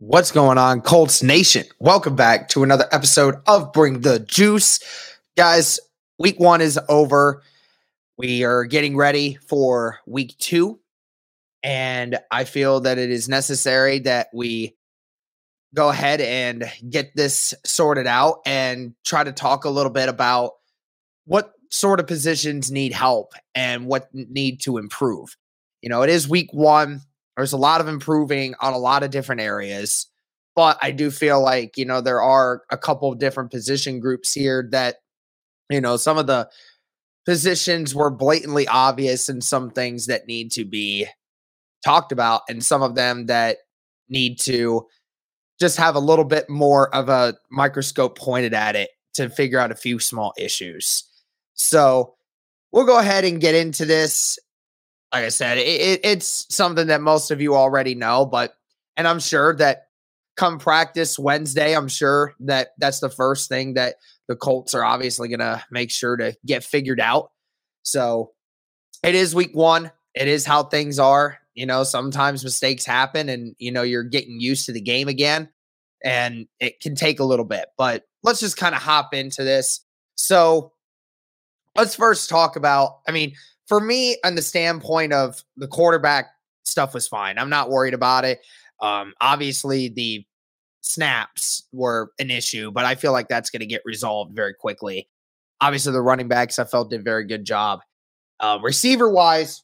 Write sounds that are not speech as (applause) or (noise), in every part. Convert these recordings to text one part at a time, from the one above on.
What's going on, Colts Nation? Welcome back to another episode of Bring the Juice. Guys, week one is over. We are getting ready for week two. And I feel that it is necessary that we go ahead and get this sorted out and try to talk a little bit about what sort of positions need help and what need to improve. You know, it is week one there's a lot of improving on a lot of different areas, but I do feel like, you know, there are a couple of different position groups here that, you know, some of the positions were blatantly obvious and some things that need to be talked about and some of them that need to just have a little bit more of a microscope pointed at it to figure out a few small issues. So we'll go ahead and get into this like I said, it, it, it's something that most of you already know, but and I'm sure that come practice Wednesday, I'm sure that that's the first thing that the Colts are obviously going to make sure to get figured out. So it is week one. It is how things are. You know, sometimes mistakes happen and, you know, you're getting used to the game again and it can take a little bit, but let's just kind of hop into this. So let's first talk about, I mean, for me, on the standpoint of the quarterback stuff was fine. I'm not worried about it. Um, obviously, the snaps were an issue, but I feel like that's going to get resolved very quickly. Obviously, the running backs I felt did a very good job. Uh, receiver wise,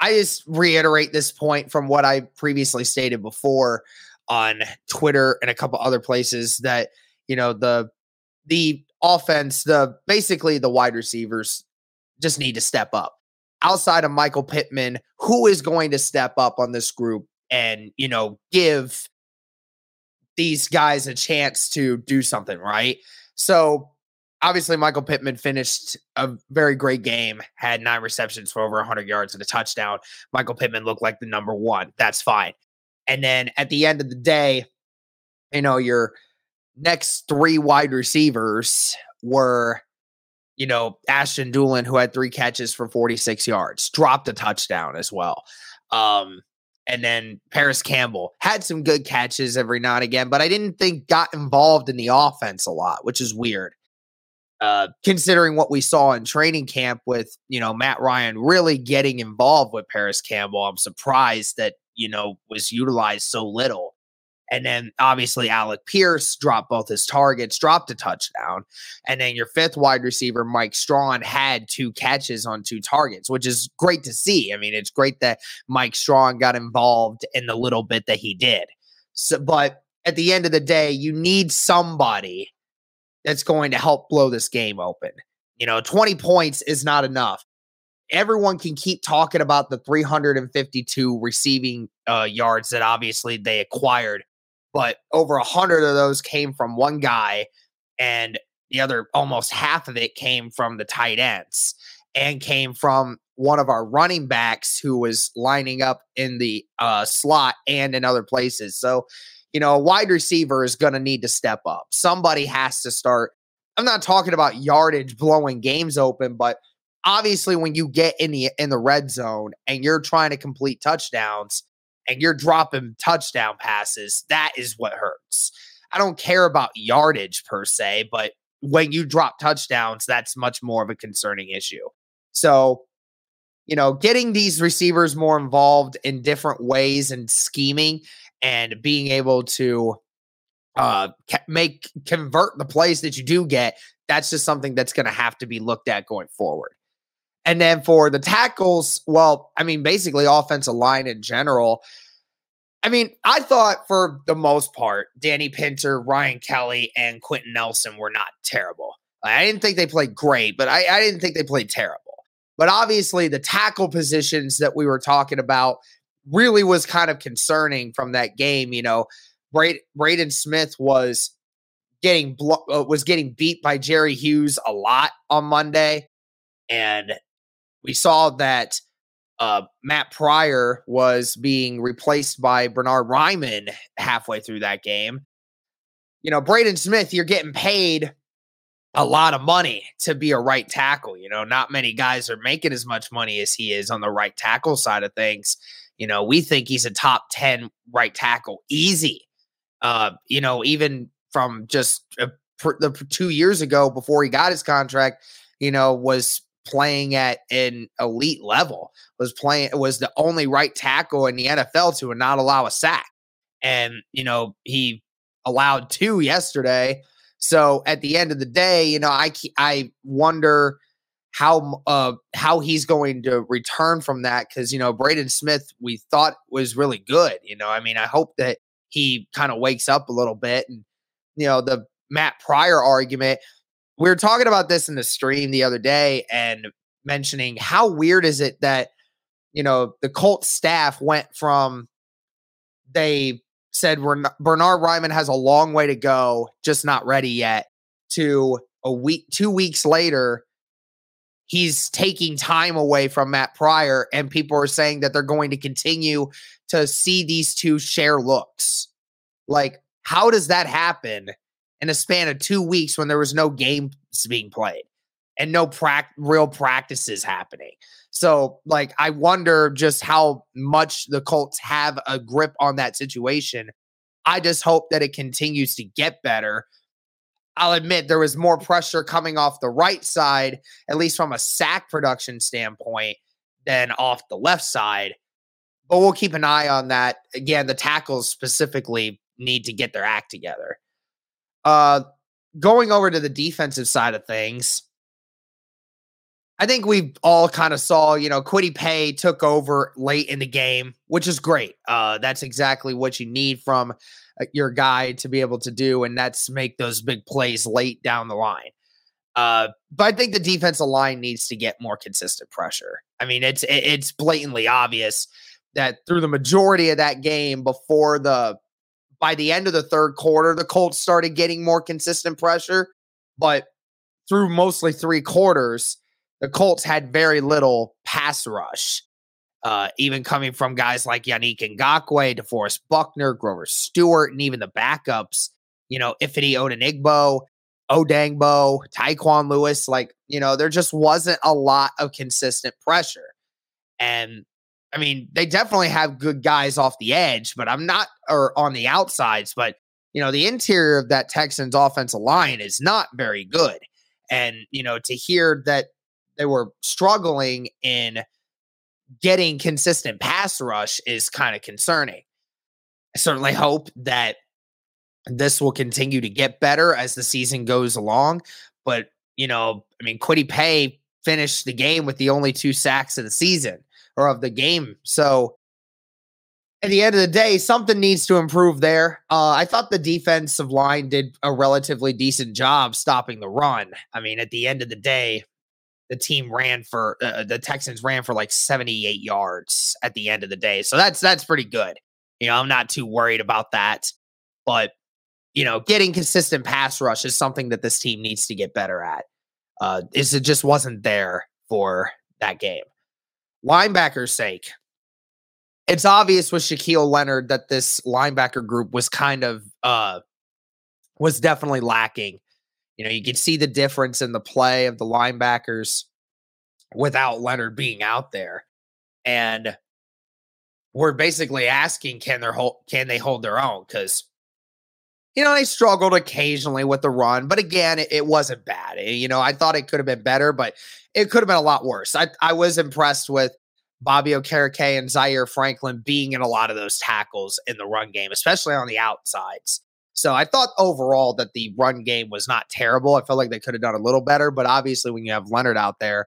I just reiterate this point from what I previously stated before on Twitter and a couple other places that you know the the offense, the basically the wide receivers just need to step up. Outside of Michael Pittman, who is going to step up on this group and, you know, give these guys a chance to do something, right? So obviously Michael Pittman finished a very great game, had nine receptions for over 100 yards and a touchdown. Michael Pittman looked like the number one. That's fine. And then at the end of the day, you know, your next three wide receivers were you know, Ashton Dulin, who had three catches for 46 yards, dropped a touchdown as well. Um, and then Parris Campbell had some good catches every now and again, but I didn't think got involved in the offense a lot, which is weird. Uh, considering what we saw in training camp with, you know, Matt Ryan really getting involved with Parris Campbell, I'm surprised that, you know, was utilized so little. And then obviously Alec Pierce dropped both his targets, dropped a touchdown. And then your fifth wide receiver, Mike Strachan, had two catches on two targets, which is great to see. I mean, it's great that Mike Strachan got involved in the little bit that he did. So, but at the end of the day, you need somebody that's going to help blow this game open. You know, 20 points is not enough. Everyone can keep talking about the 352 receiving uh, yards that obviously they acquired but over a hundred of those came from one guy, and the other almost half of it came from the tight ends and came from one of our running backs who was lining up in the uh, slot and in other places. So, you know, a wide receiver is going to need to step up. Somebody has to start. I'm not talking about yardage blowing games open, but obviously when you get in the in the red zone and you're trying to complete touchdowns and you're dropping touchdown passes, that is what hurts. I don't care about yardage per se, but when you drop touchdowns, that's much more of a concerning issue. So, you know, getting these receivers more involved in different ways and scheming and being able to uh make convert the plays that you do get that's just something that's going to have to be looked at going forward and then for the tackles well i mean basically offensive line in general I mean, I thought for the most part, Danny Pinter, Ryan Kelly, and Quenton Nelson were not terrible. I didn't think they played great, but I, I didn't think they played terrible. But obviously, the tackle positions that we were talking about really was kind of concerning from that game. You know, Braden, Smith was getting blo- uh, was getting beat by Jerry Hughes a lot on Monday, and we saw that uh, Matt Pryor was being replaced by Bernard Raimann halfway through that game. You know, Braden Smith, you're getting paid a lot of money to be a right tackle. You know, not many guys are making as much money as he is on the right tackle side of things. You know, we think he's a top 10 right tackle easy. Uh, you know, even from just uh, the two years ago before he got his contract, you know, was playing at an elite level, was playing was the only right tackle in the NFL to not allow a sack. And, you know, he allowed two yesterday. So at the end of the day, you know, I I wonder how uh how he's going to return from that cuz you know, Braden Smith we thought was really good, you know. I mean, I hope that he kind of wakes up a little bit and you know, the Matt Pryor argument we were talking about this in the stream the other day and mentioning how weird is it that you know the Colt staff went from they said Bernard Raimann has a long way to go, just not ready yet, to a week, two weeks later, he's taking time away from Matt Pryor, and people are saying that they're going to continue to see these two share looks. Like, how does that happen? In a span of two weeks when there was no games being played and no pra- real practices happening. So, like, I wonder just how much the Colts have a grip on that situation. I just hope that it continues to get better. I'll admit there was more pressure coming off the right side, at least from a sack production standpoint, than off the left side. But we'll keep an eye on that. Again, the tackles specifically need to get their act together. Uh, going over to the defensive side of things, I think we all kind of saw, you know, Kwity Paye took over late in the game, which is great. Uh, that's exactly what you need from uh, your guy to be able to do, and that's make those big plays late down the line. Uh, but I think the defensive line needs to get more consistent pressure. I mean, it's it's blatantly obvious that through the majority of that game before the by the end of the third quarter, the Colts started getting more consistent pressure. But through mostly three quarters, the Colts had very little pass rush. Uh, even coming from guys like Yannick Ngakoue, DeForest Buckner, Grover Stewart, and even the backups, you know, Ifeadi Odenigbo, Odangbo, Tyquan Lewis, like, you know, there just wasn't a lot of consistent pressure. And I mean, they definitely have good guys off the edge, but I'm not, or on the outsides, but, you know, the interior of that Texans offensive line is not very good. And, you know, to hear that they were struggling in getting consistent pass rush is kind of concerning. I certainly hope that this will continue to get better as the season goes along. But, you know, I mean, Kwity Paye finished the game with the only two sacks of the season or of the game. So at the end of the day, something needs to improve there. Uh, I thought the defensive line did a relatively decent job stopping the run. I mean, at the end of the day, the team ran for uh, uh the Texans ran for like 78 yards at the end of the day. So that's that's pretty good. You know, I'm not too worried about that. But, you know, getting consistent pass rush is something that this team needs to get better at. Uh, is it just wasn't there for that game linebacker's sake, it's obvious with Shaquille Leonard that this linebacker group was kind of uh was definitely lacking. You know, you can see the difference in the play of the linebackers. without Leonard being out there. And we're basically asking can they hold can they hold their own cuz you know, they struggled occasionally with the run, but again, it, it wasn't bad. It, you know, I thought it could have been better, but it could have been a lot worse. I, I was impressed with Bobby Okereke and Zaire Franklin being in a lot of those tackles in the run game, especially on the outsides. So I thought overall that the run game was not terrible. I felt like they could have done a little better, but obviously when you have Leonard out there,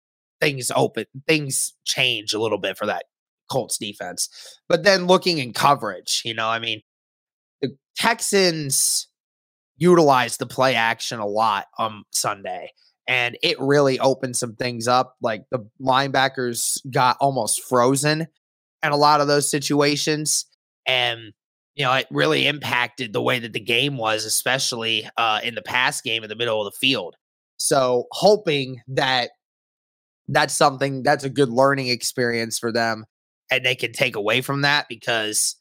things open, things change a little bit for that Colts defense. But then looking in coverage, you know, I mean, the Texans utilized the play action a lot on Sunday and it really opened some things up. Like the linebackers got almost frozen in a lot of those situations. And, you know, it really impacted the way that the game was, especially uh, in the pass game in the middle of the field. So, hoping that that's something that's a good learning experience for them and they can take away from that because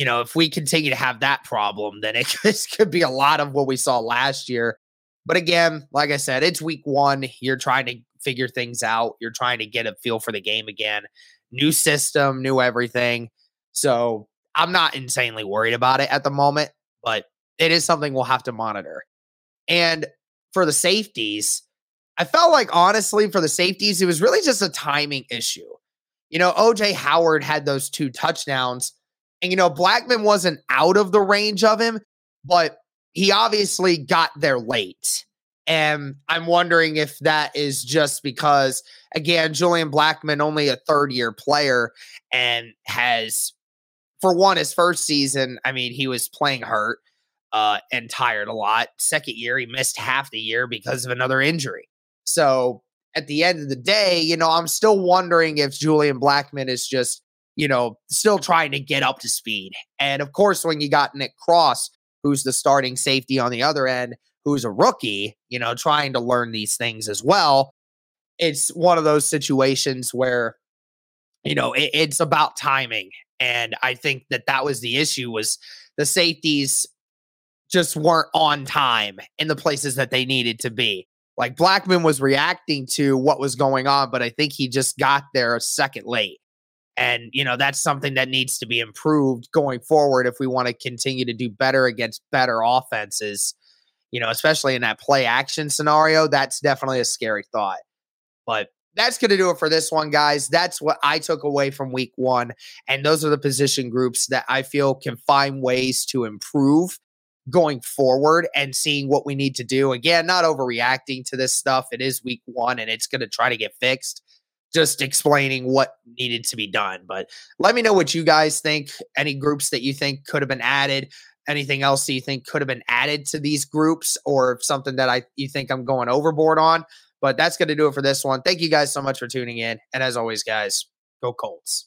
you know, if we continue to have that problem, then it (laughs) could, could be a lot of what we saw last year. But again, like I said, it's week one. You're trying to figure things out. You're trying to get a feel for the game again. New system, new everything. So I'm not insanely worried about it at the moment, but it is something we'll have to monitor. And for the safeties, I felt like honestly, for the safeties, it was really just a timing issue. You know, OJ Howard had those two touchdowns and, you know, Blackmon wasn't out of the range of him, but he obviously got there late. And I'm wondering if that is just because, again, Julian Blackmon, only a third year player, and has, for one, his first season, I mean, he was playing hurt uh, and tired a lot. Second year, he missed half the year because of another injury. So at the end of the day, you know, I'm still wondering if Julian Blackmon is just you know, still trying to get up to speed. And of course, when you got Nick Cross, who's the starting safety on the other end, who's a rookie, you know, trying to learn these things as well, it's one of those situations where, you know, it, it's about timing. And I think that that was the issue was the safeties just weren't on time in the places that they needed to be. Like Blackmon was reacting to what was going on, but I think he just got there a second late. And, you know, that's something that needs to be improved going forward if we want to continue to do better against better offenses, you know, especially in that play action scenario. That's definitely a scary thought. But that's going to do it for this one, guys. That's what I took away from week one. And those are the position groups that I feel can find ways to improve going forward and seeing what we need to do. Again, not overreacting to this stuff. It is week one and it's going to try to get fixed just explaining what needed to be done. But let me know what you guys think. Any groups that you think could have been added, anything else that you think could have been added to these groups, or something that I you think I'm going overboard on. But that's going to do it for this one. Thank you guys so much for tuning in. And as always, guys, go Colts.